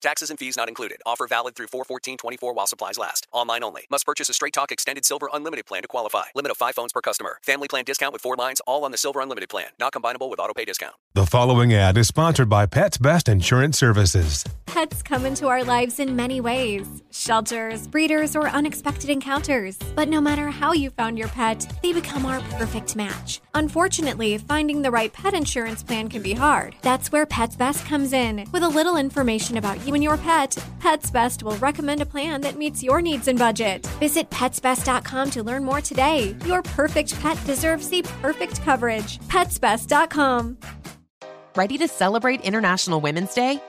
Taxes and fees not included. Offer valid through 41424 while supplies last. Online only. Must purchase a Straight Talk Extended Silver Unlimited plan to qualify. Limit of 5 phones per customer. Family plan discount with 4 lines all on the Silver Unlimited plan. Not combinable with auto pay discount. The following ad is sponsored by Pets Best Insurance Services. Pets come into our lives in many ways shelters, breeders, or unexpected encounters. But no matter how you found your pet, they become our perfect match. Unfortunately, finding the right pet insurance plan can be hard. That's where Pets Best comes in. With a little information about you and your pet, Pets Best will recommend a plan that meets your needs and budget. Visit petsbest.com to learn more today. Your perfect pet deserves the perfect coverage. Petsbest.com. Ready to celebrate International Women's Day?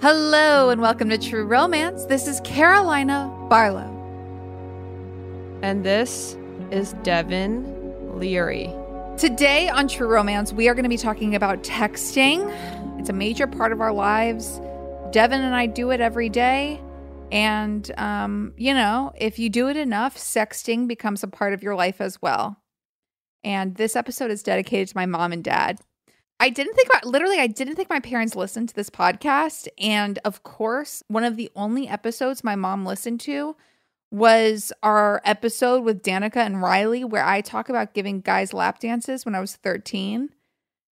Hello and welcome to True Romance. This is Carolina Barlow. And this is Devin Leary. Today on True Romance, we are going to be talking about texting. It's a major part of our lives. Devin and I do it every day. And, um, you know, if you do it enough, sexting becomes a part of your life as well. And this episode is dedicated to my mom and dad. I didn't think about literally, I didn't think my parents listened to this podcast. And of course, one of the only episodes my mom listened to was our episode with Danica and Riley, where I talk about giving guys lap dances when I was 13.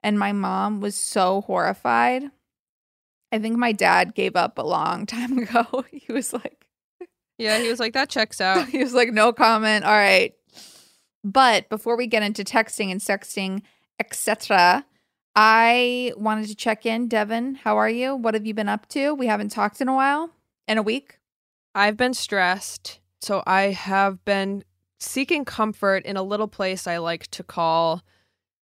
And my mom was so horrified. I think my dad gave up a long time ago. he was like, Yeah, he was like, that checks out. he was like, no comment. All right. But before we get into texting and sexting, etc., I wanted to check in. Devin, how are you? What have you been up to? We haven't talked in a while, in a week. I've been stressed. So I have been seeking comfort in a little place I like to call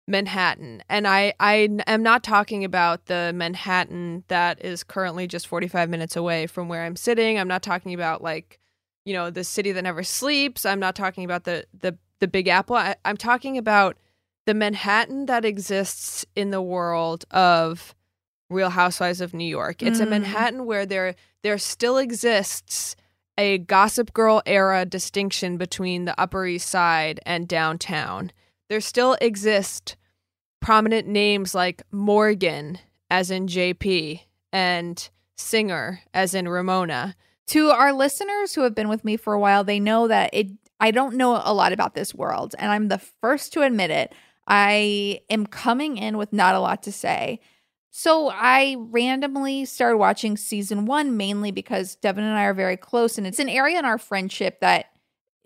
Manhattan. And I, I am not talking about the Manhattan that is currently just 45 minutes away from where I'm sitting. I'm not talking about like, you know, the city that never sleeps. I'm not talking about the the the Big Apple. I, I'm talking about the Manhattan that exists in the world of Real Housewives of New York. It's a Mm. Manhattan where there there still exists a Gossip Girl era distinction between the Upper East Side and downtown. There still exist prominent names like Morgan, as in JP, and Singer, as in Ramona. To our listeners who have been with me for a while, they know that it I don't know a lot about this world, and I'm the first to admit it. I am coming in with not a lot to say. So I randomly started watching season one mainly because Devin and I are very close, and it's an area in our friendship that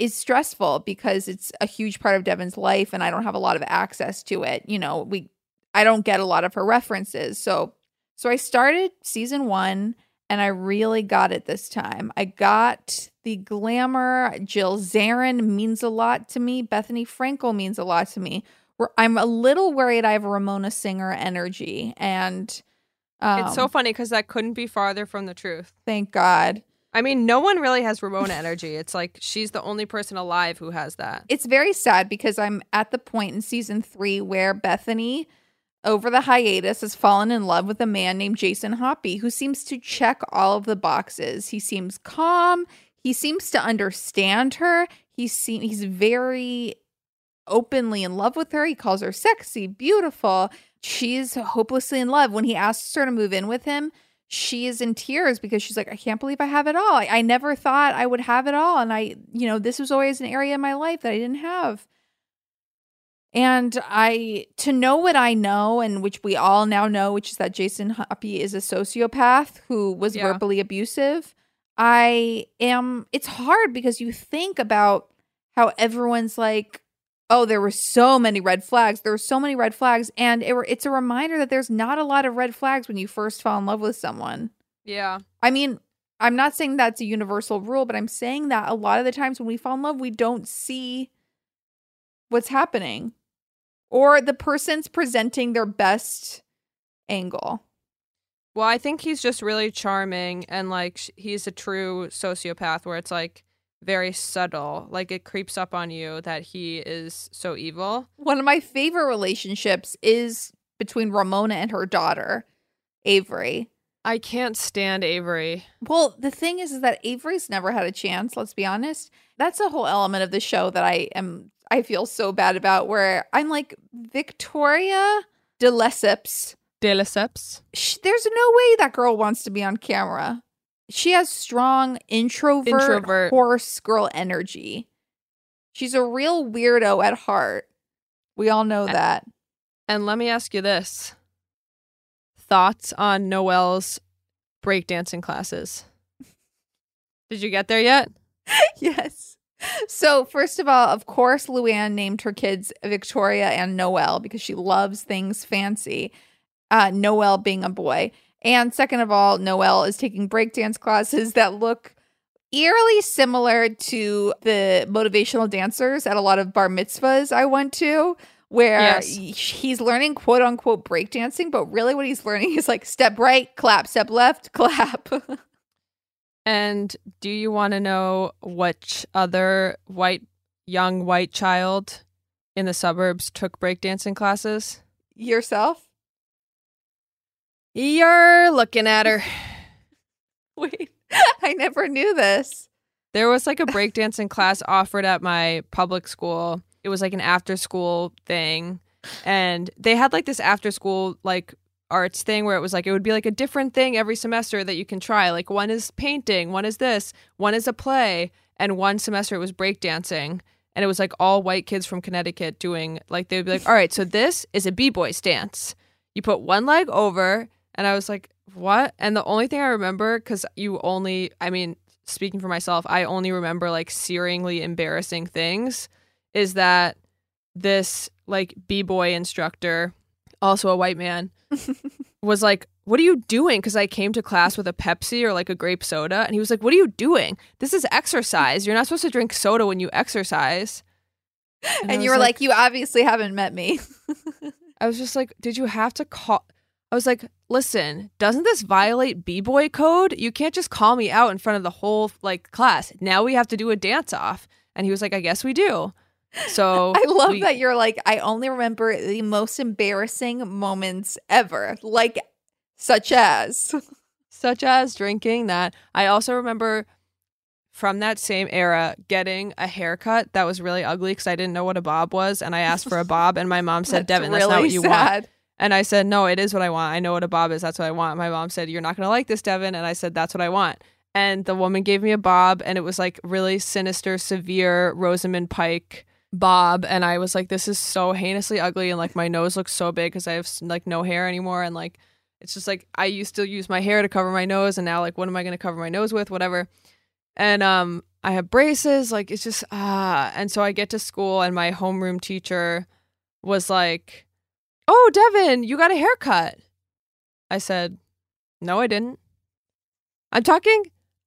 is stressful because it's a huge part of Devin's life, and I don't have a lot of access to it. You know, we I don't get a lot of her references. So so I started season one and I really got it this time. I got the glamour. Jill Zarin means a lot to me. Bethenny Frankel means a lot to me. I'm a little worried I have a Ramona Singer energy, and um, it's so funny because that couldn't be farther from the truth. thank God. I mean, no one really has Ramona energy. It's like she's the only person alive who has that. It's very sad because I'm at the point in season three where Bethany, over the hiatus, has fallen in love with a man named Jason Hoppy, who seems to check all of the boxes. He seems calm. He seems to understand her. He seem he's very openly in love with her. He calls her sexy, beautiful. She's hopelessly in love. When he asks her to move in with him, she is in tears because she's like, I can't believe I have it all. I, I never thought I would have it all. And I, you know, this was always an area in my life that I didn't have. And I, to know what I know, and which we all now know, which is that Jason Hoppy is a sociopath who was Yeah. verbally abusive. I am, it's hard because you think about how everyone's like, oh, there were so many red flags. There were so many red flags. And it, it's a reminder that there's not a lot of red flags when you first fall in love with someone. Yeah. I mean, I'm not saying that's a universal rule, but I'm saying that a lot of the times when we fall in love, we don't see what's happening or the person's presenting their best angle. Well, I think he's just really charming and like sh- he's a true sociopath where it's like very subtle. Like it creeps up on you that he is so evil. One of my favorite relationships is between Ramona and her daughter, Avery. I can't stand Avery. Well, the thing is, is that Avery's never had a chance. Let's be honest. That's a whole element of the show that I am. I feel so bad about. Where I'm like Victoria de Lesseps. De Lesseps. sh- There's no way that girl wants to be on camera. She has strong introvert, Introvert. horse girl energy. She's a real weirdo at heart. We all know A- that. And let me ask you this. Thoughts on Noel's breakdancing classes? Did you get there yet? yes. So, first of all, of course, Luann named her kids Victoria and Noel because she loves things fancy. Uh, Noel being a boy. And second of all, Noel is taking breakdance classes that look eerily similar to the motivational dancers at a lot of bar mitzvahs I went to, where Yes. he's learning quote unquote breakdancing, but really what he's learning is like step right, clap, step left, clap. And do you want to know which other white young white child in the suburbs took breakdancing classes? Yourself? You're looking at her. Wait, I never knew this. There was like a breakdancing class offered at my public school. It was like an after school thing. And they had like this after school like arts thing where it was like it would be like a different thing every semester that you can try. Like one is painting, one is this, one is a play, and one semester it was breakdancing. And it was like all white kids from Connecticut doing like they would be like, All right, so this is a B-boy stance. You put one leg over, and I was like, What? And the only thing I remember, because you only I mean, speaking for myself, I only remember like searingly embarrassing things, is that this like b-boy instructor, also a white man, was like, "What are you doing?" Because I came to class with a Pepsi or like a grape soda, and he was like, "What are you doing? This is exercise. You're not supposed to drink soda when you exercise." And, I you were like, you obviously haven't met me. I was just like, "Did you have to call?" I was like, "Listen, doesn't this violate b-boy code? You can't just call me out in front of the whole like class. Now we have to do a dance off." And he was like, "I guess we do." So I love we- that you're like, I only remember the most embarrassing moments ever, like such as. such as drinking that. I also remember from that same era getting a haircut that was really ugly because I didn't know what a bob was, and I asked for a bob, and my mom said, "Devin, that's not what you want." And I said, "No, it is what I want. I know what a bob is. That's what I want." My mom said, "You're not gonna like this, Devin," and I said, "That's what I want." And the woman gave me a bob, and it was like really sinister, severe Rosamund Pike bob, and I was like, "This is so heinously ugly," and like my nose looks so big because I have like no hair anymore, and like it's just like I used to use my hair to cover my nose, and now like what am I gonna cover my nose with? Whatever. And um, I have braces. Like it's just ah. And so I get to school, and my homeroom teacher was like, "Oh, Devin, you got a haircut." I said, "No, I didn't." I'm talking.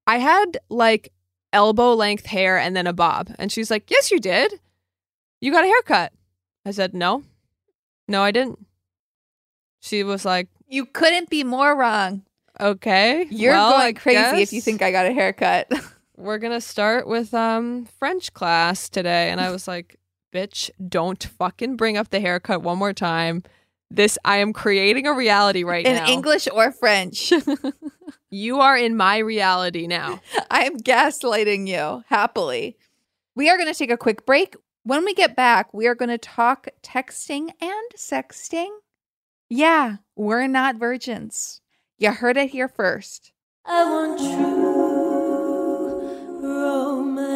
I had like elbow length hair and then a bob, and she's like, "Yes, you did. You got a haircut." I said, "No, no, I didn't." She was like, You couldn't be more wrong. "Okay, You're well, I going crazy if you think I got a haircut. we're gonna start with um French class today." And I was like, "Bitch, don't fucking bring up the haircut one more time." This I am creating a reality right In now. In English or French. You are in my reality now. I am gaslighting you happily. We are going to take a quick break. When we get back, we are going to talk texting and sexting. Yeah, we're not virgins. You heard it here first. I want true romance.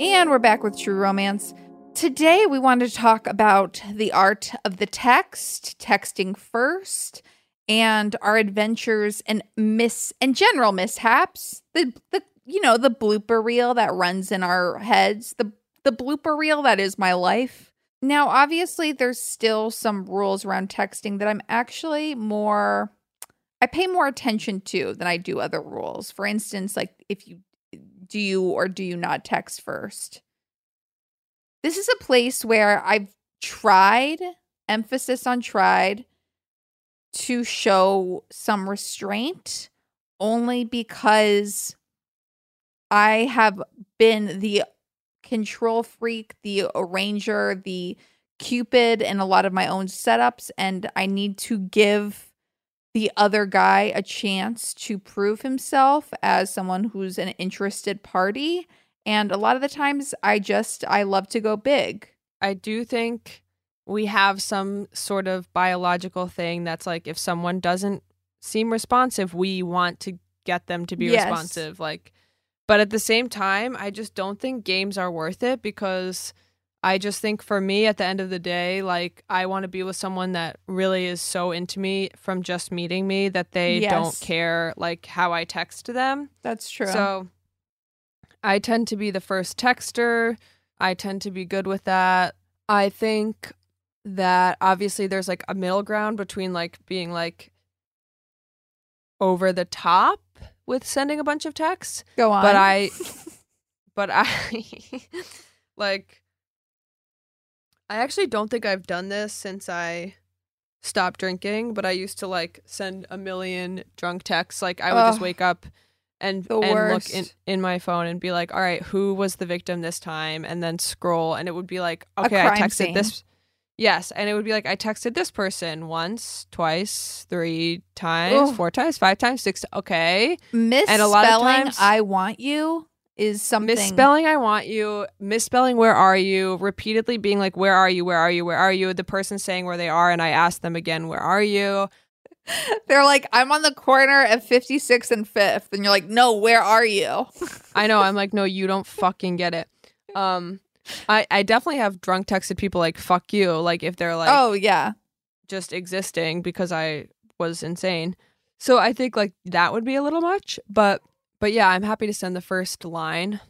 And we're back with True Romance. Today, we want to talk about the art of the text, texting first, and our adventures and miss and general mishaps. The the you know the blooper reel that runs in our heads. The the blooper reel that is my life. Now, obviously, there's still some rules around texting that I'm actually more. I pay more attention to than I do other rules. For instance, like if you do you or do you not text first? This is a place where I've tried, emphasis on tried, to show some restraint only because I have been the control freak, the arranger, the cupid in a lot of my own setups, and I need to give the other guy a chance to prove himself as someone who's an interested party. And a lot of the times I just I love to go big. I do think we have some sort of biological thing that's like if someone doesn't seem responsive, we want to get them to be Yes. responsive. Like, but at the same time, I just don't think games are worth it because I just think for me, at the end of the day, like I want to be with someone that really is so into me from just meeting me that they don't care like how I text them. That's true. So I tend to be the first texter. I tend to be good with that. I think that obviously there's like a middle ground between like being like over the top with sending a bunch of texts, go on. but I but I like I actually don't think I've done this since I stopped drinking, but I used to like send a million drunk texts. Like I would just wake up and and look in, in my phone and be like, all right, who was the victim this time? And then scroll and it would be like, okay, I texted scene. this Yes, and it would be like I texted this person once, twice, three times, four times, five times, six. Okay, misspelling a lot of times- I want you is something misspelling I want you, misspelling where are you, repeatedly being like where are you, where are you, where are you, the person saying where they are and I ask them again where are you? They're like, I'm on the corner of 56 and 5th. And you're like, no, where are you? I know I'm like no you don't fucking get it. Um I I definitely have drunk texted people like fuck you like if they're like oh, yeah. just existing because I was insane. So I think like that would be a little much, but but yeah, I'm happy to send the first line.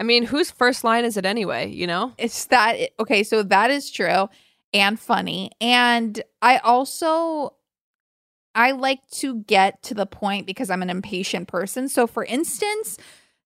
I mean, whose first line is it anyway, you know? It's that. Okay. So that is true and funny. And I also. I like to get to the point because I'm an impatient person. So, for instance,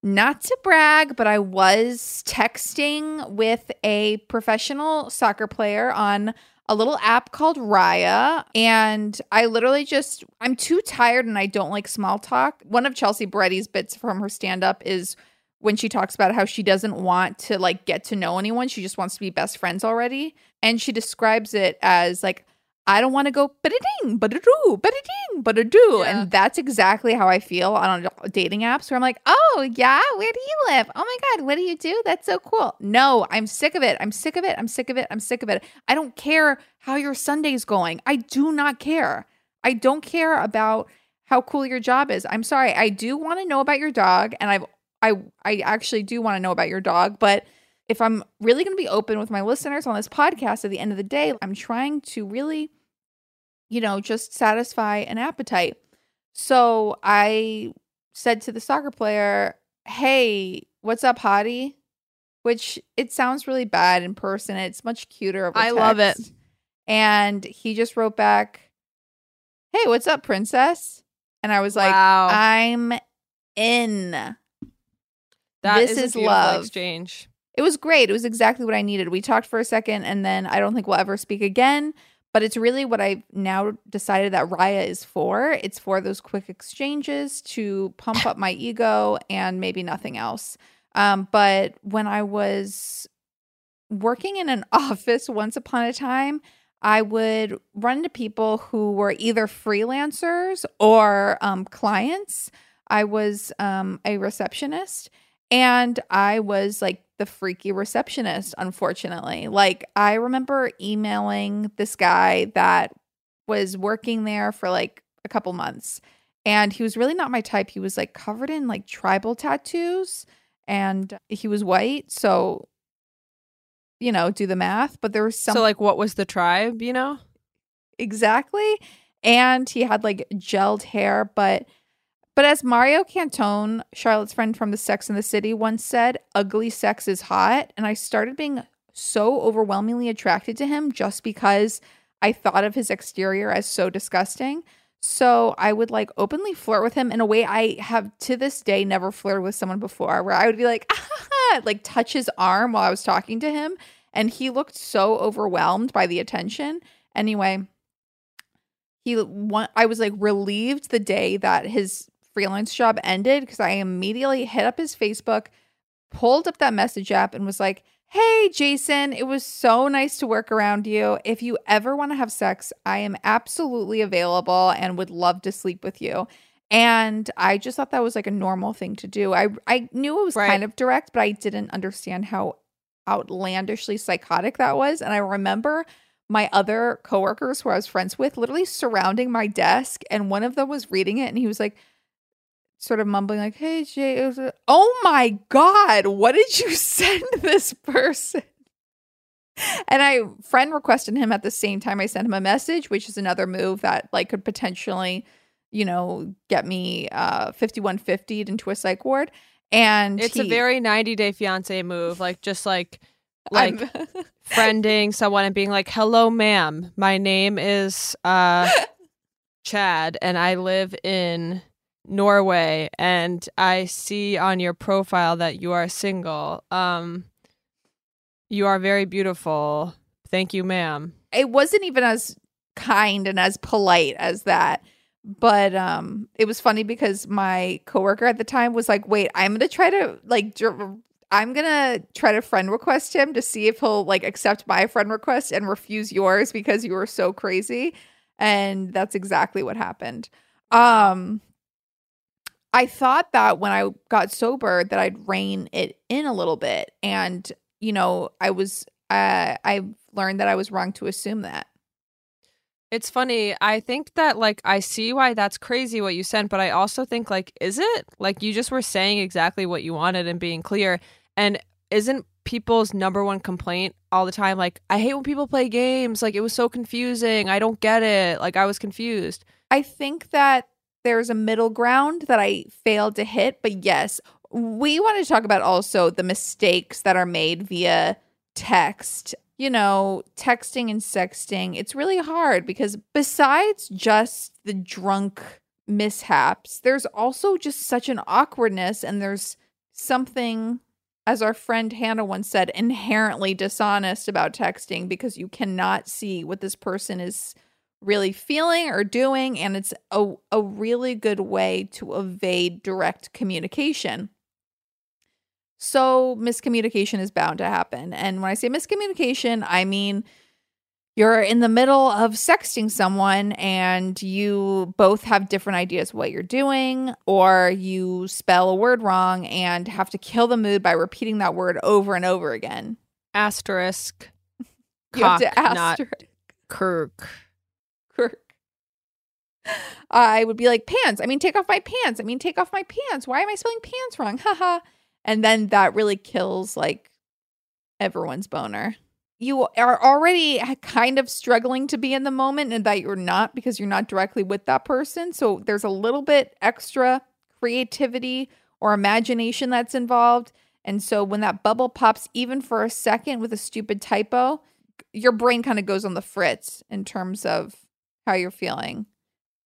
not to brag, but I was texting with a professional soccer player on a little app called Raya. And I literally just, I'm too tired and I don't like small talk. One of Chelsea Peretti's bits from her stand up is when she talks about how she doesn't want to like get to know anyone. She just wants to be best friends already. And she describes it as like, I don't want to go ba-da-ding, ba-da-doo, ba-da-ding, ba-da-doo. Yeah. And that's exactly how I feel on dating apps where I'm like, oh, yeah, where do you live? Oh my God, what do you do? That's so cool. No, I'm sick of it. I'm sick of it. I'm sick of it. I'm sick of it. I don't care how your Sunday's going. I do not care. I don't care about how cool your job is. I'm sorry. I do want to know about your dog and I've I I actually do want to know about your dog, but if I'm really going to be open with my listeners on this podcast at the end of the day, I'm trying to really you know, just satisfy an appetite. So I said to the soccer player, "Hey, what's up, hottie?" Which it sounds really bad in person. It's much cuter I love it. And he just wrote back, "Hey, what's up, princess?" And I was like, Wow. "I'm in." That this is, is love. exchange. It was great. It was exactly what I needed. We talked for a second and then I don't think we'll ever speak again. But it's really what I've now decided that Raya is for. It's for those quick exchanges to pump up my ego and maybe nothing else. Um, but when I was working in an office once upon a time, I would run into people who were either freelancers or um, clients. I was um, a receptionist and I was like the freaky receptionist, unfortunately. Like, I remember emailing this guy that was working there for like a couple months, and he was really not my type. He was like covered in like tribal tattoos, and he was white. So, you know, do the math. But there was some So like what was the tribe, you know? exactly. And he had like gelled hair, but but as Mario Cantone, Charlotte's friend from the Sex and the City, once said, ugly sex is hot. And I started being so overwhelmingly attracted to him just because I thought of his exterior as so disgusting. So I would like openly flirt with him in a way I have to this day never flirted with someone before, where I would be like, ah, like touch his arm while I was talking to him. And he looked so overwhelmed by the attention. Anyway, he I was like relieved the day that his freelance job ended because I immediately hit up his Facebook, pulled up that message app, and was like, Hey, Jason, it was so nice to work around you. If you ever want to have sex, I am absolutely available and would love to sleep with you. And I just thought that was like a normal thing to do. I I knew it was Right. kind of direct, but I didn't understand how outlandishly psychotic that was. And I remember my other coworkers who I was friends with literally surrounding my desk, and one of them was reading it, and he was like, sort of mumbling, like, "Hey, Jay, it was a- oh my god, what did you send this person?" And I friend requested him at the same time I sent him a message, which is another move that like could potentially, you know, get me uh 5150 into a psych ward. And It's a very 90 day fiance move. Like just like like friending someone and being like, "Hello, ma'am. My name is uh Chad, and I live in Norway, and I see on your profile that you are single. Um, you are very beautiful. Thank you, ma'am." it wasn't even as kind and as polite as that but um it was funny because my coworker at the time was like wait i'm gonna try to like dr- i'm gonna try to friend request him to see if he'll like accept my friend request and refuse yours because you were so crazy and that's exactly what happened um i thought that when i got sober that i'd rein it in a little bit and you know i was uh, i learned that i was wrong to assume that It's funny. I think that like I see why that's crazy what you sent, but I also think like is it? Like you just were saying exactly what you wanted and being clear. And isn't people's number one complaint all the time like I hate when people play games, like it was so confusing. I don't get it. Like I was confused. I think that there's a middle ground that I failed to hit, but yes, we want to talk about also the mistakes that are made via text. You know, texting and sexting, it's really hard because besides just the drunk mishaps, there's also just such an awkwardness and there's something as our friend Hannah once said, inherently dishonest about texting because you cannot see what this person is really feeling or doing and it's a, a really good way to evade direct communication so miscommunication is bound to happen and when i say miscommunication i mean you're in the middle of sexting someone and you both have different ideas what you're doing or you spell a word wrong and have to kill the mood by repeating that word over and over again Asterisk. you have to ask not Kirk. Kirk. I would be like, pants. I mean, take off my pants. I mean, take off my pants. Why am I spelling pants wrong? Haha. and then that really kills like everyone's boner. You are already kind of struggling to be in the moment and that you're not because you're not directly with that person. So there's a little bit extra creativity or imagination that's involved. And so when that bubble pops, even for a second with a stupid typo, your brain kind of goes on the fritz in terms of how you're feeling.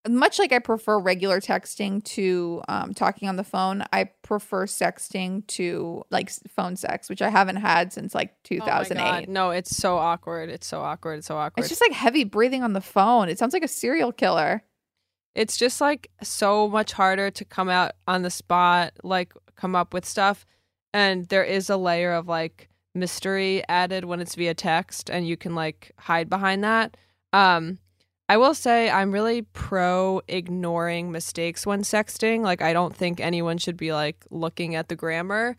Much like I prefer regular texting to um, talking on the phone, I prefer sexting to like phone sex, which I haven't had since like Oh 2008. God. No, it's so awkward. It's so awkward. It's so awkward. it's just like heavy breathing on the phone. It sounds like a serial killer. it's just like so much harder to come out on the spot, like come up with stuff. And there is a layer of like mystery added when it's via text and you can like hide behind that. Um I will say I'm really pro ignoring mistakes when sexting. Like I don't think anyone should be like looking at the grammar.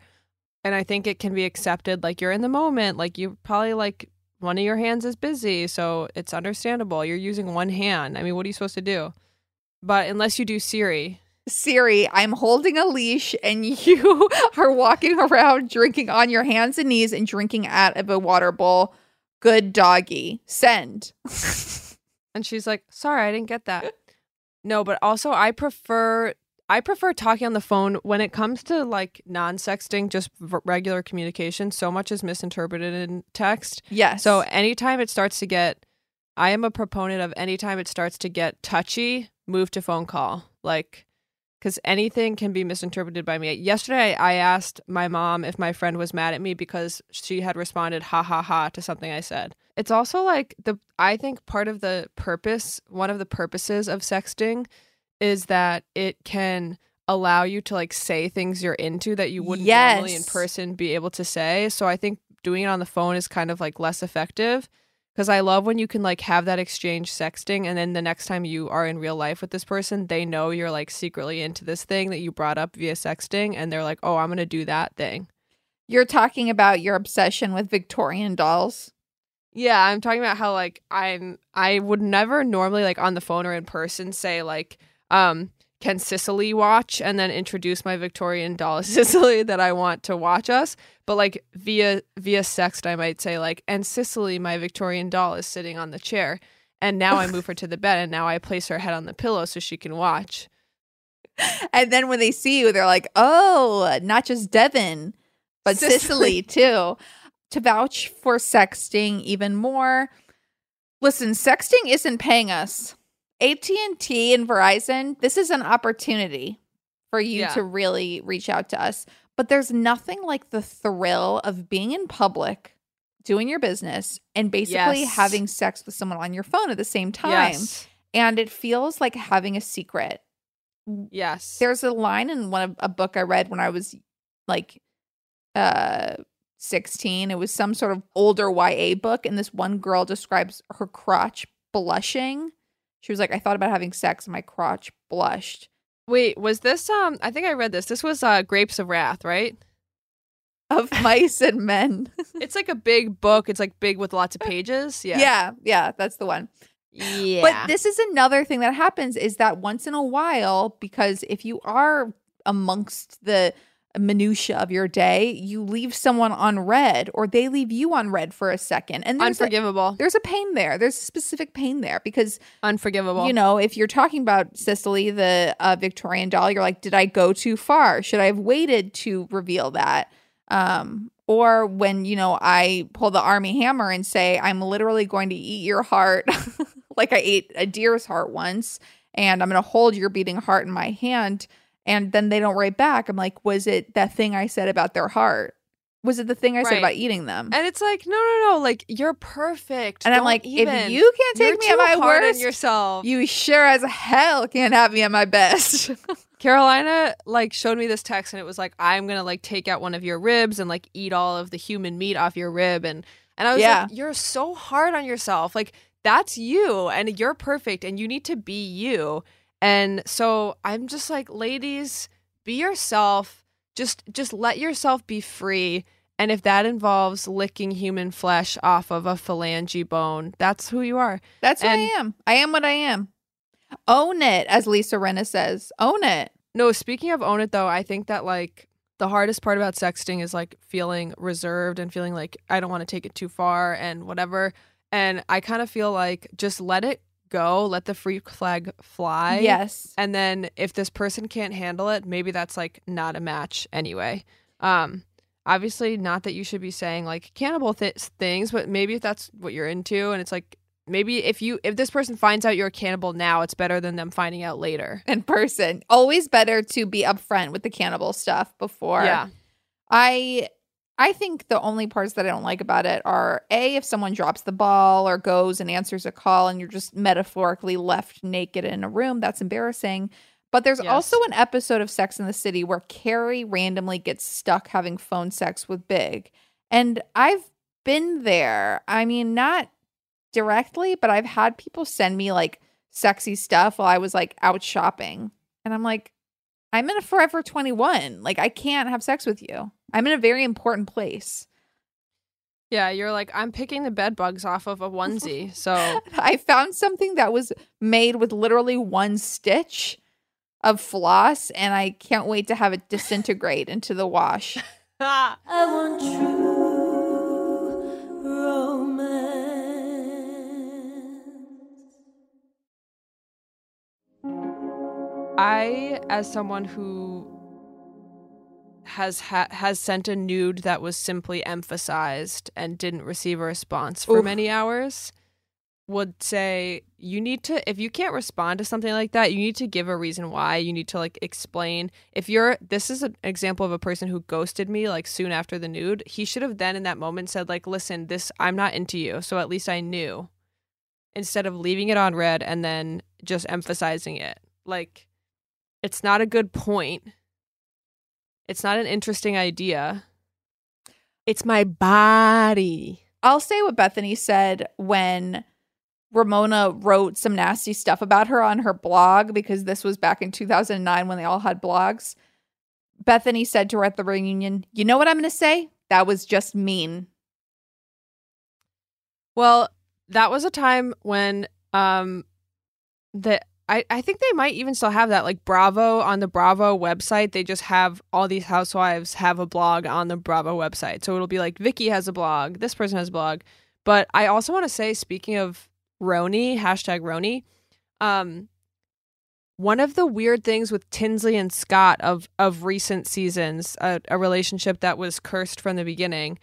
and I think it can be accepted. Like you're in the moment. Like you probably like one of your hands is busy, so it's understandable. You're using one hand. I mean, what are you supposed to do? But unless you do Siri, Siri, I'm holding a leash and you are walking around drinking on your hands and knees and drinking out of a water bowl. Good doggy. Send. and she's like, "Sorry, I didn't get that." No, but also I prefer I prefer talking on the phone when it comes to like non-sexting, just v- regular communication. So much is misinterpreted in text. Yes. So anytime it starts to get, I am a proponent of anytime it starts to get touchy, move to phone call. Like, because anything can be misinterpreted by me. Yesterday, I asked my mom if my friend was mad at me because she had responded ha ha ha to something I said. It's also like the, I think part of the purpose, one of the purposes of sexting is that it can allow you to like say things you're into that you wouldn't normally in person be able to say. So I think doing it on the phone is kind of like less effective because I love when you can like have that exchange sexting and then the next time you are in real life with this person, they know you're like secretly into this thing that you brought up via sexting and they're like, "Oh, I'm going to do that thing." You're talking about your obsession with Victorian dolls. Yeah, I'm talking about how like I'm I would never normally like on the phone or in person say like um can Sicily watch and then introduce my Victorian doll Sicily that I want to watch us, but like via via sext I might say like and Sicily my Victorian doll is sitting on the chair and now I move her to the bed and now I place her head on the pillow so she can watch. And then when they see you, they're like, oh, not just Devin, but Sicily. Sicily too. To vouch for sexting even more, listen, sexting isn't paying us. AT&T and Verizon, this is an opportunity for you Yeah. to really reach out to us. But there's nothing like the thrill of being in public, doing your business, and basically Yes. having sex with someone on your phone at the same time. Yes. And it feels like having a secret Yes. there's a line in one of a book I read when I was like uh 16. It was some sort of older YA book, and this one girl describes her crotch blushing. She was like, I thought about having sex, and my crotch blushed. Wait, was this um I think I read this. This was uh Grapes of Wrath, right? Of mice and men. It's like a big book. It's like big with lots of pages. Yeah. yeah, yeah, that's the one. Yeah. But this is another thing that happens is that once in a while, because if you are amongst the minutia of your day, you leave someone on read or they leave you on read for a second. And there's a, Unforgivable. there's a pain there. There's a specific pain there because Unforgivable. you know, if you're talking about Cicely, the uh, Victorian doll, you're like, did I go too far? Should I have waited to reveal that? Um, or when, you know, I pull the Armie Hammer and say, I'm literally going to eat your heart like I ate a deer's heart once, and I'm going to hold your beating heart in my hand. And then they don't write back. I'm like, was it that thing I said about their heart? Was it the thing I said about eating them? and it's like, no, no, no. Like you're perfect. And I'm like, even. if you can't You're take me too at my worst, yourself. you sure as hell can't have me at my best. Carolina like showed me this text and it was like I'm gonna like take out one of your ribs and like eat all of the human meat off your rib and and I was Yeah. like you're so hard on yourself like that's you and you're perfect and you need to be you and so I'm just like ladies be yourself just just let yourself be free and if that involves licking human flesh off of a phalange bone that's who you are That's who I am. I am what I am. Own it, as Lisa Rinna says. Own it. No, speaking of own it though, I think that like the hardest part about sexting is like feeling reserved and feeling like I don't want to take it too far and whatever. And I kind of feel like just let it go, let the freak flag fly. yes. And then if this person can't handle it, maybe that's like not a match anyway. Um obviously not that you should be saying like cannibal th- things, but maybe if that's what you're into and it's like maybe if you if this person finds out you're a cannibal now, it's better than them finding out later. In person. Always better to be upfront with the cannibal stuff before. Yeah. I I think the only parts that I don't like about it are A, if someone drops the ball or goes and answers a call and you're just metaphorically left naked in a room, that's embarrassing. But there's Yes. also an episode of Sex in the City where Carrie randomly gets stuck having phone sex with Big. And I've been there. I mean, not directly, but I've had people send me like sexy stuff while I was like out shopping. And I'm like, I'm in a forever 21. Like, I can't have sex with you. I'm in a very important place. Yeah, you're like, I'm picking the bed bugs off of a onesie. So I found something that was made with literally one stitch of floss, and I can't wait to have it disintegrate into the wash. I want true romance. I, as someone who has ha- has sent a nude that was simply emphasized and didn't receive a response for Oof. many hours, would say you need to if you can't respond to something like that, you need to give a reason why. You need to like explain. If you're this is an example of a person who ghosted me like soon after the nude, he should have then in that moment said like, "Listen, this I'm not into you." So at least I knew. Instead of leaving it on read and then just emphasizing it. Like it's not a good point. It's not an interesting idea. It's my body. I'll say what Bethenny said when Ramona wrote some nasty stuff about her on her blog because this was back in 2009 when they all had blogs. Bethenny said to her at the reunion, You know what I'm going to say? That was just mean. Well, that was a time when um the I, I think they might even still have that like Bravo on the Bravo website. They just have all these housewives have a blog on the Bravo website. So it'll be like Vicky has a blog, this person has a blog. But I also want to say, speaking of Roni, hashtag Roni, um, one of the weird things with Tinsley and Scott of of recent seasons, a, a relationship that was cursed from the beginning.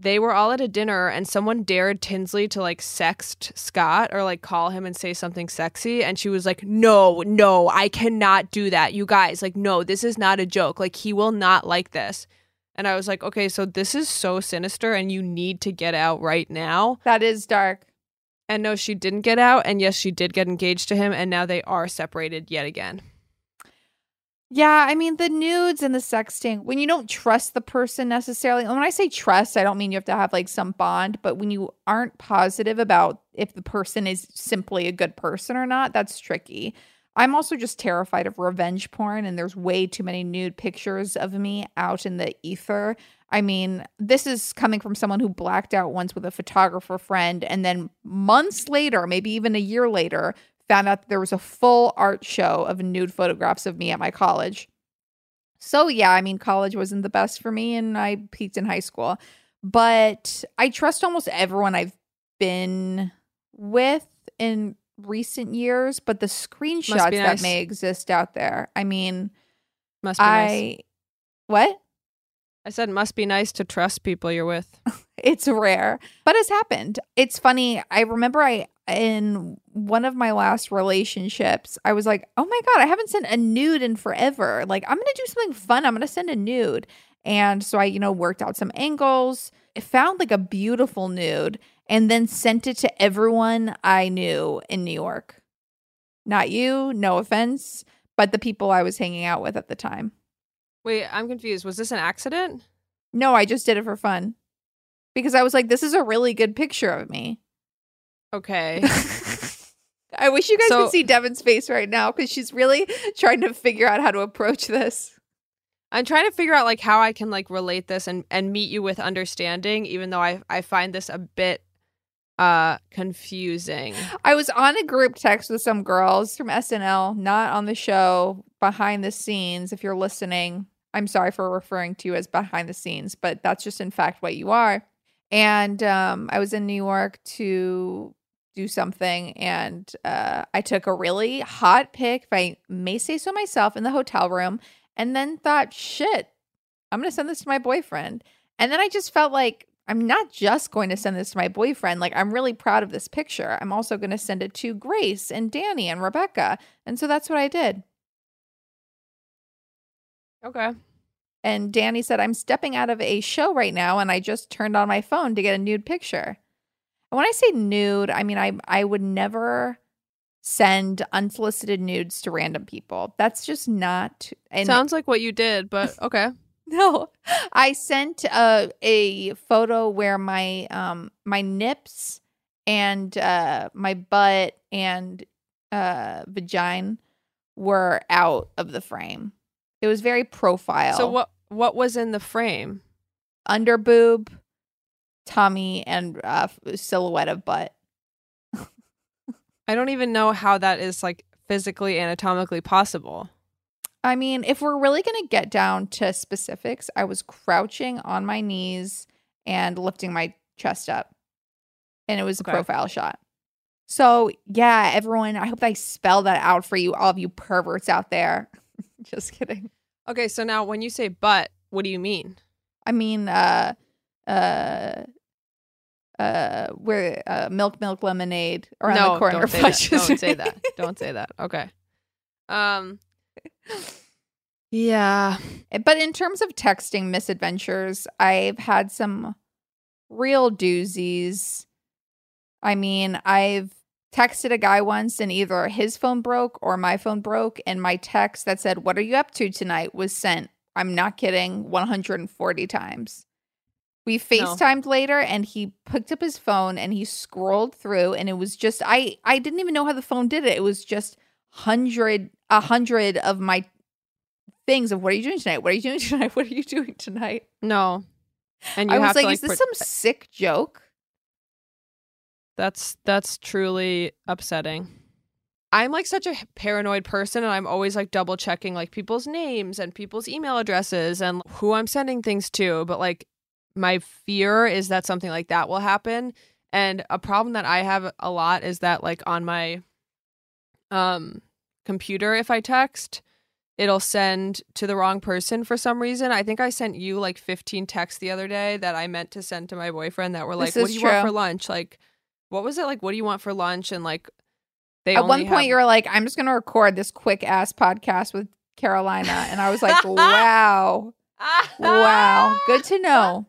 They were all at a dinner and someone dared Tinsley to like sext Scott or like call him and say something sexy. And she was like, No, no, I cannot do that. You guys, like, no, this is not a joke. Like, he will not like this. And I was like, Okay, so this is so sinister and you need to get out right now. That is dark. And no, she didn't get out. And yes, she did get engaged to him. And now they are separated yet again. Yeah, I mean the nudes and the sexting, when you don't trust the person necessarily. And when I say trust, I don't mean you have to have like some bond, but when you aren't positive about if the person is simply a good person or not, that's tricky. I'm also just terrified of revenge porn, and there's way too many nude pictures of me out in the ether. I mean, this is coming from someone who blacked out once with a photographer friend, and then months later, maybe even a year later, found out that there was a full art show of nude photographs of me at my college. So, yeah, I mean, college wasn't the best for me, and I peaked in high school. But I trust almost everyone I've been with in recent years, but the screenshots that may exist out there. I mean, Must be nice. What? I said, must be nice to trust people you're with. It's rare, but it's happened. It's funny. I remember I in one of my last relationships, I was like, "Oh my god, I haven't sent a nude in forever. Like, I'm going to do something fun. I'm going to send a nude." And so I, you know, worked out some angles, It found like a beautiful nude, and then sent it to everyone I knew in New York. Not you, no offense, but the people I was hanging out with at the time. Wait, I'm confused. Was this an accident? No, I just did it for fun. Because I was like, this is a really good picture of me. Okay. I wish you guys So- could see Devin's face right now because she's really trying to figure out how to approach this. I'm trying to figure out like how I can like relate this and and meet you with understanding, even though I I find this a bit uh confusing. I was on a group text with some girls from SNL, not on the show, behind the scenes. If you're listening, I'm sorry for referring to you as behind the scenes, but that's just in fact what you are. And um, I was in New York to do something, and uh, I took a really hot pic, if I may say so myself, in the hotel room, and then thought, shit, I'm going to send this to my boyfriend. And then I just felt like I'm not just going to send this to my boyfriend. Like, I'm really proud of this picture. I'm also going to send it to Grace and Danny and Rebecca. And so that's what I did. Okay. And Danny said, I'm stepping out of a show right now and I just turned on my phone to get a nude picture. When I say nude, I mean I I would never send unsolicited nudes to random people. That's just not and Sounds like what you did, but okay. no. I sent a a photo where my um my nips and uh my butt and uh vagina were out of the frame. It was very profile. So what what was in the frame? Under boob, tummy, and uh, silhouette of butt. I don't even know how that is like physically anatomically possible. I mean, if we're really going to get down to specifics, I was crouching on my knees and lifting my chest up. And it was Okay. a profile shot. So, yeah, everyone, I hope I spell that out for you, all of you perverts out there. Just kidding. Okay, so now when you say butt, what do you mean? I mean, uh, uh, uh, where uh, milk, milk, lemonade around no, the corner. don't say, that. don't say that. Don't say that. Okay. Um. Yeah. But in terms of texting misadventures, I've had some real doozies. I mean, I've texted a guy once and either his phone broke or my phone broke, and my text that said, What are you up to tonight? was sent, I'm not kidding, 140 times. We FaceTimed later and he picked up his phone and he scrolled through and it was just I I didn't even know how the phone did it. It was just hundred a hundred of my things of what are you doing tonight? What are you doing tonight? What are you doing tonight? No. And you I was like, to like is this some sick joke? That's that's truly upsetting. I'm like such a paranoid person and I'm always like double checking like people's names and people's email addresses and who I'm sending things to, but like my fear is that something like that will happen. And a problem that I have a lot is that like on my um computer if I text, it'll send to the wrong person for some reason. I think I sent you like 15 texts the other day that I meant to send to my boyfriend that were like, "What do you want for lunch?" Like what was it like? What do you want for lunch? And like, they At one point, have- you were like, I'm just going to record this quick ass podcast with Carolina. And I was like, wow. Wow. Good to know.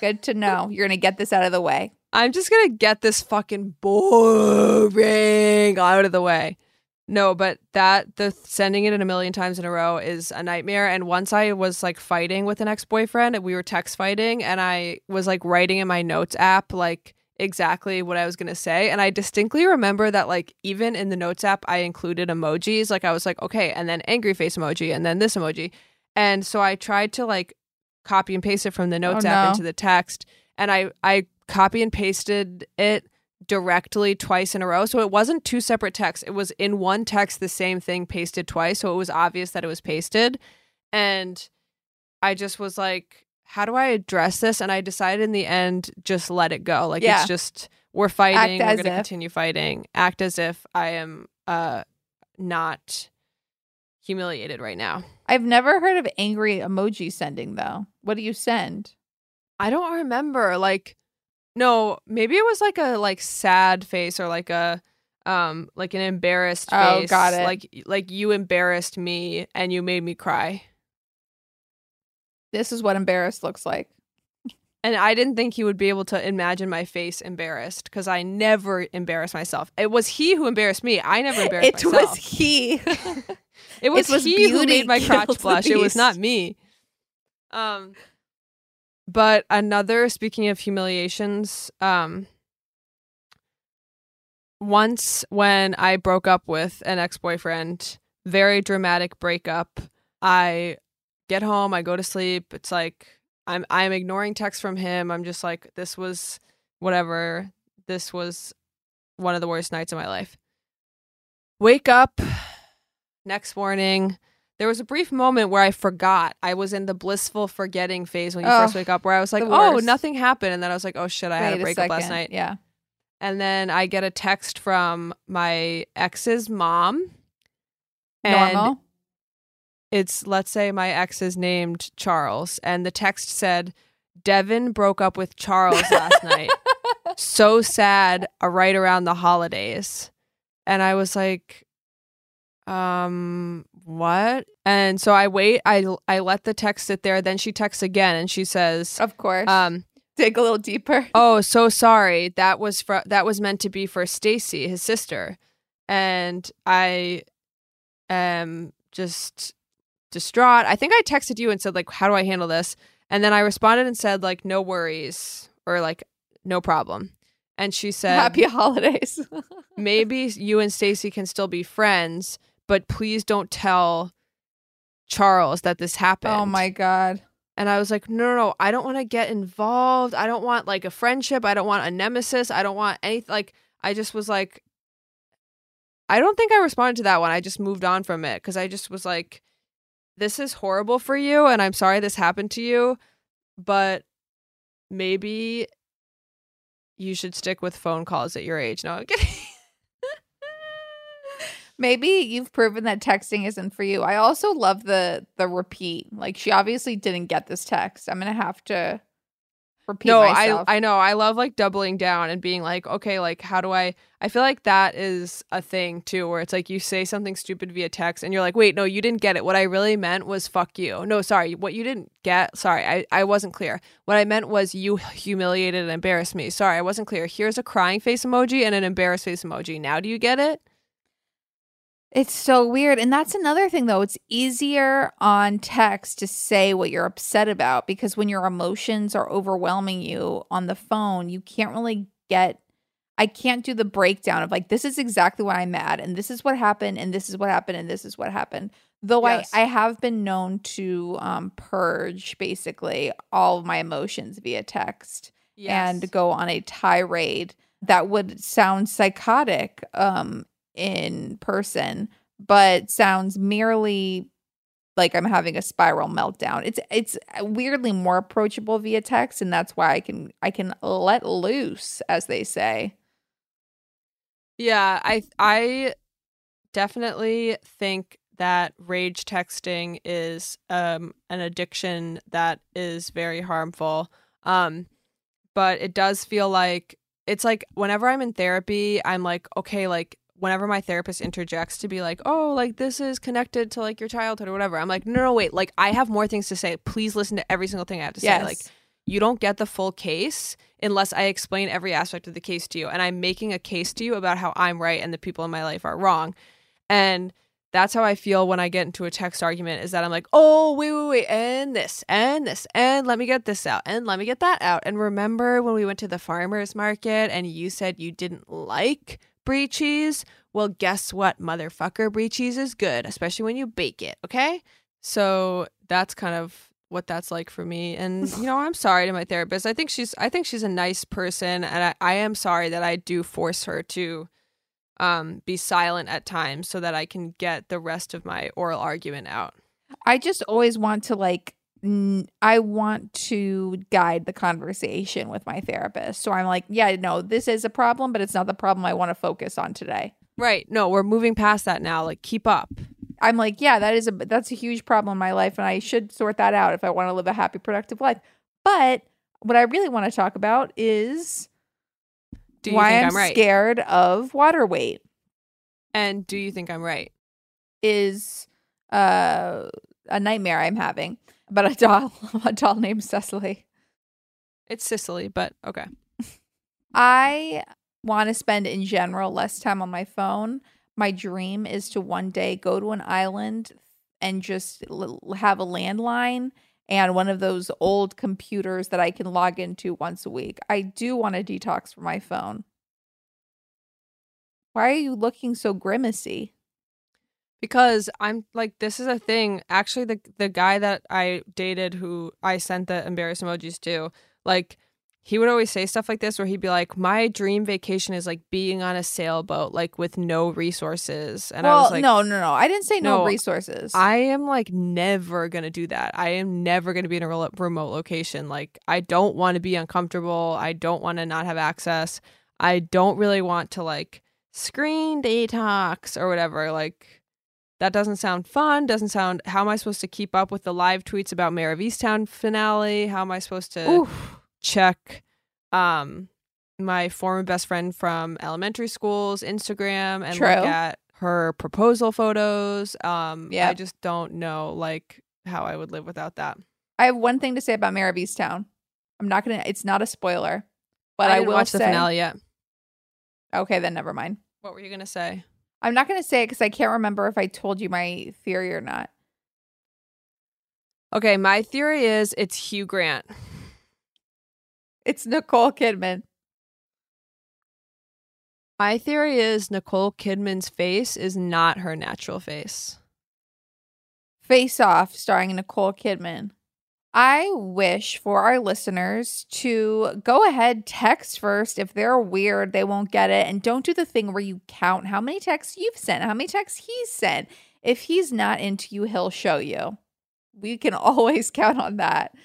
Good to know. You're going to get this out of the way. I'm just gonna get this fucking boring out of the way. No, but that the sending it in a million times in a row is a nightmare. And once I was like fighting with an ex boyfriend, we were text fighting, and I was like writing in my notes app like exactly what I was gonna say. And I distinctly remember that like even in the notes app, I included emojis. Like I was like, okay, and then angry face emoji, and then this emoji. And so I tried to like copy and paste it from the notes Oh, app no. into the text, and I I copy and pasted it directly twice in a row. So it wasn't two separate texts. It was in one text the same thing pasted twice. So it was obvious that it was pasted. And I just was like, how do I address this? And I decided in the end, just let it go. Like Yeah. it's just we're fighting. Act We're gonna continue fighting. Act as if I am uh not humiliated right now. I've never heard of angry emoji sending, though. What do you send? I don't remember. Like, no, maybe it was like a like sad face or like a um like an embarrassed Oh, face. got it. Like like you embarrassed me and you made me cry. This is what embarrassed looks like. And I didn't think he would be able to imagine my face embarrassed because I never embarrass myself. It was he who embarrassed me. I never embarrassed It myself. was he. It was, was he who beauty made my crotch blush. It was not me. Um, but another speaking of humiliations, um, once when I broke up with an ex boyfriend, very dramatic breakup. I get home, I go to sleep. It's like I'm I'm ignoring texts from him. I'm just like this was whatever. This was one of the worst nights of my life. Wake up next morning. There was a brief moment where I forgot. I was in the blissful forgetting phase when you Oh, first wake up, where I was like, "Oh, nothing happened," and then I was like, "Oh shit, I had a breakup last night." Yeah. And then I get a text from my ex's mom. And Normal. it's let's say my ex is named Charles, and the text said, "Devin broke up with Charles last night. So sad. Uh, right around the holidays." And I was like, "Um, what?" And so I wait. I I let the text sit there. Then she texts again, and she says, Of course. "Um." Dig a little deeper. oh so sorry that was for that was meant to be for stacy his sister and i am just distraught i think i texted you and said like how do i handle this and then i responded and said like no worries or like no problem and she said Happy holidays. maybe you and stacy can still be friends but please don't tell Charles that this happened. Oh my god. And I was like, no, no, no, I don't want to get involved. I don't want like a friendship. I don't want a nemesis. I don't want anything. Like, I just was like, I don't think I responded to that one. I just moved on from it because I just was like, this is horrible for you. And I'm sorry this happened to you. But maybe you should stick with phone calls at your age. No, I'm kidding. Maybe you've proven that texting isn't for you. I also love the the repeat. Like she obviously didn't get this text. I'm gonna have to repeat no, myself. I I know. I love like doubling down and being like, okay, like how do I I feel like that is a thing too where it's like you say something stupid via text and you're like, "Wait, no, you didn't get it. What I really meant was fuck you." No, sorry. What you didn't get, sorry. I I wasn't clear. What I meant was you humiliated and embarrassed me. Sorry, I wasn't clear. Here's a crying face emoji and an embarrassed face emoji. Now do you get it? It's so weird. And that's another thing, though. It's easier on text to say what you're upset about because when your emotions are overwhelming you on the phone, you can't really get. I can't do the breakdown of like, this is exactly why I'm mad, and this is what happened, and this is what happened, and this is what happened. Though Yes. I, I have been known to um, purge basically all of my emotions via text and go on a tirade that would sound psychotic um in person but sounds merely like I'm having a spiral meltdown. It's it's weirdly more approachable via text and that's why I can I can let loose as they say. Yeah, I I definitely think that rage texting is um an addiction that is very harmful. Um but it does feel like it's like whenever I'm in therapy, I'm like okay, like whenever my therapist interjects to be like, "Oh, like this is connected to like your childhood or whatever." I'm like, "No, no, wait. Like I have more things to say. Please listen to every single thing I have to say." Like you don't get the full case unless I explain every aspect of the case to you. And I'm making a case to you about how I'm right and the people in my life are wrong. And that's how I feel when I get into a text argument is that I'm like, oh, wait, wait, wait, and this, and this, and let me get this out, and let me get that out. And remember when we went to the farmer's market and you said you didn't like brie cheese? Well, guess what, motherfucker? Brie cheese is good, especially when you bake it, okay? So that's kind of what that's like for me. And you know, I'm sorry to my therapist. I think she's I think she's a nice person and I, I am sorry that I do force her to um be silent at times so that I can get the rest of my oral argument out. I just always want to like I want to guide the conversation with my therapist. So I'm like, yeah, no, this is a problem, but it's not the problem I want to focus on today. Right. No, we're moving past that now. Like keep up. I'm like, yeah, that is a that's a huge problem in my life, and I should sort that out if I want to live a happy, productive life. But what I really want to talk about is Do you why think I'm I'm right? scared of water weight. And do you think I'm right? Is uh, a nightmare I'm having about a doll, a doll named Cecily. It's Sicily, but okay. I want to spend in general less time on my phone. My dream is to one day go to an island and just l- have a landline and one of those old computers that I can log into once a week. I do want to detox from my phone. Why are you looking so grimacy? Because I'm like this is a thing. Actually, the the guy that I dated who I sent the embarrassed emojis to, like he would always say stuff like this where he'd be like, "My dream vacation is like being on a sailboat, like with no resources." And well, I was like, no, no, no. I didn't say no, No, resources. I am like never gonna do that. I am never gonna be in a remote location. Like I don't want to be uncomfortable. I don't want to not have access. I don't really want to like screen detox or whatever. Like that doesn't sound fun. Doesn't sound. How am I supposed to keep up with the live tweets about Mare of Easttown finale? How am I supposed to Oof. check um my former best friend from elementary school's Instagram and True. look at her proposal photos. Um Yeah. I just don't know like how I would live without that. I have one thing to say about Mare of Easttown. I'm not gonna. It's not a spoiler, but I, didn't will watch say. the finale yet. Okay, then never mind. What were you gonna say? I'm not going to say it because I can't remember if I told you my theory or not. Okay, my theory is it's Hugh Grant. It's Nicole Kidman. My theory is Nicole Kidman's face is not her natural face. Face Off, starring Nicole Kidman. I wish for our listeners to go ahead, text first. If they're weird, they won't get it. And don't do the thing where you count how many texts you've sent, how many texts he's sent. If he's not into you, he'll show you. We can always count on that.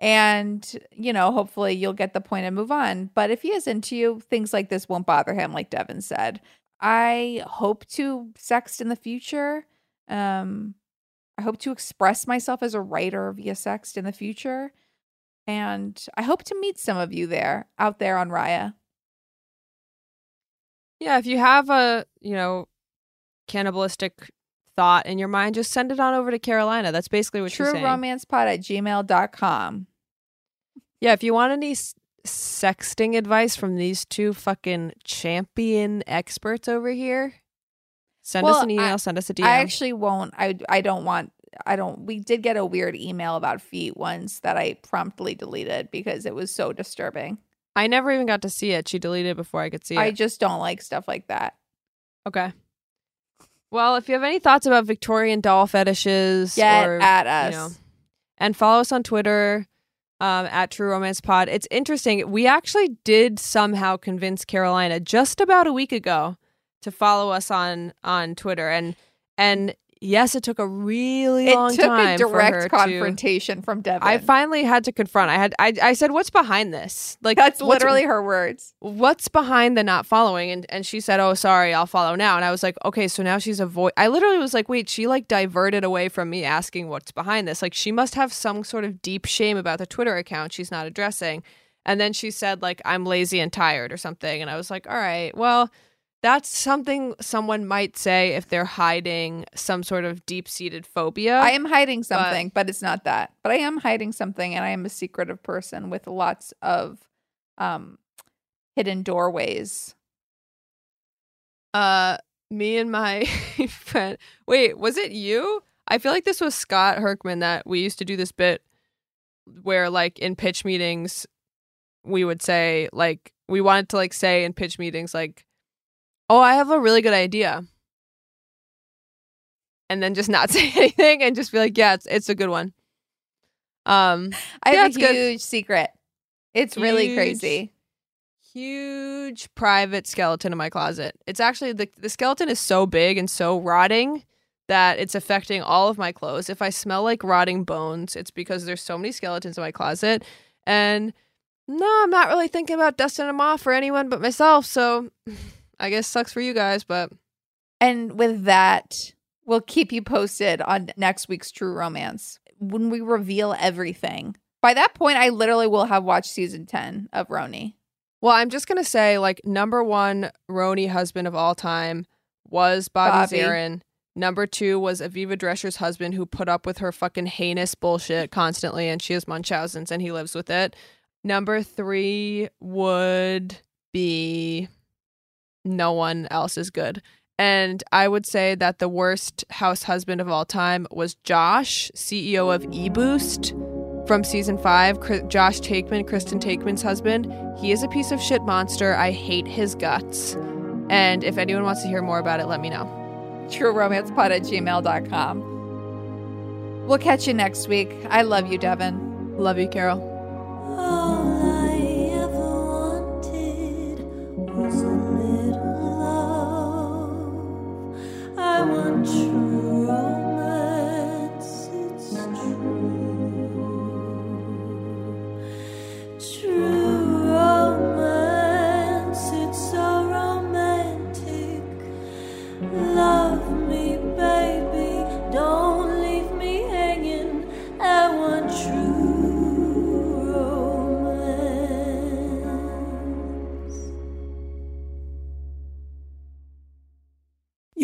And, you know, hopefully you'll get the point and move on. But if he is into you, things like this won't bother him, like Devin said. I hope to sext in the future. Um, I hope to express myself as a writer via sext in the future. And I hope to meet some of you there out there on Raya. Yeah, if you have a, you know, cannibalistic thought in your mind, just send it on over to Carolina. That's basically what True you're saying. romance pod at gmail.com. Yeah, if you want any s- sexting advice from these two fucking champion experts over here, send us an email, I- send us a DM. I actually won't. I I don't want. I don't. We did get a weird email about feet once that I promptly deleted because it was so disturbing. I never even got to see it. She deleted it before I could see it. I just don't like stuff like that. okay. Well, if you have any thoughts about Victorian doll fetishes, Get or, at us. you know, and follow us on Twitter um, at True Romance Pod. It's interesting. We actually did somehow convince Carolina just about a week ago to follow us on on Twitter, and and yes, it took a really it long took time a direct to- confrontation from Devin. I finally had to confront. I had. I, I said, "What's behind this?" Like That's literally her words. what's behind the not following and and she said oh sorry i'll follow now and i was like okay so now she's avoid i literally was like wait she like diverted away from me asking what's behind this like she must have some sort of deep shame about the twitter account she's not addressing and then she said like i'm lazy and tired or something and i was like all right well that's something someone might say if they're hiding some sort of deep-seated phobia I am hiding something, but, it's not that. But I am hiding something, and I am a secretive person with lots of um hidden doorways. Uh, me and my friend. Wait, was it you? I feel like this was Scott Herkman that we used to do this bit where, like, in pitch meetings, we would say, like, we wanted to, like, say in pitch meetings, like, oh, I have a really good idea. And then just not say anything and just be like, yeah, it's, it's a good one. Um, I Yeah, have a good. huge secret. It's really crazy. huge private skeleton in my closet. It's actually the the skeleton is so big and so rotting that it's affecting all of my clothes. If I smell like rotting bones, it's because there's so many skeletons in my closet. And no, I'm not really thinking about dusting them off for anyone but myself. So I guess sucks for you guys, but And with that, we'll keep you posted on next week's True Romance when we reveal everything. By that point, I literally will have watched season 10 of RHONY. well, I'm just gonna say like number one RHONY husband of all time was Bobby, Bobby. Zarin. Number two was Aviva Drescher's husband who put up with her fucking heinous bullshit constantly and she has Munchausen's and he lives with it. Number three would be no one else is good. And I would say that the worst house husband of all time was Josh, CEO of eBoost from season five. Cri- Josh Taekman, Kristen Taekman's husband. He is a piece of shit monster. I hate his guts. And if anyone wants to hear more about it, let me know. TrueRomancePod at gmail.com. We'll catch you next week. I love you, Devin. Love you, Carol. Want true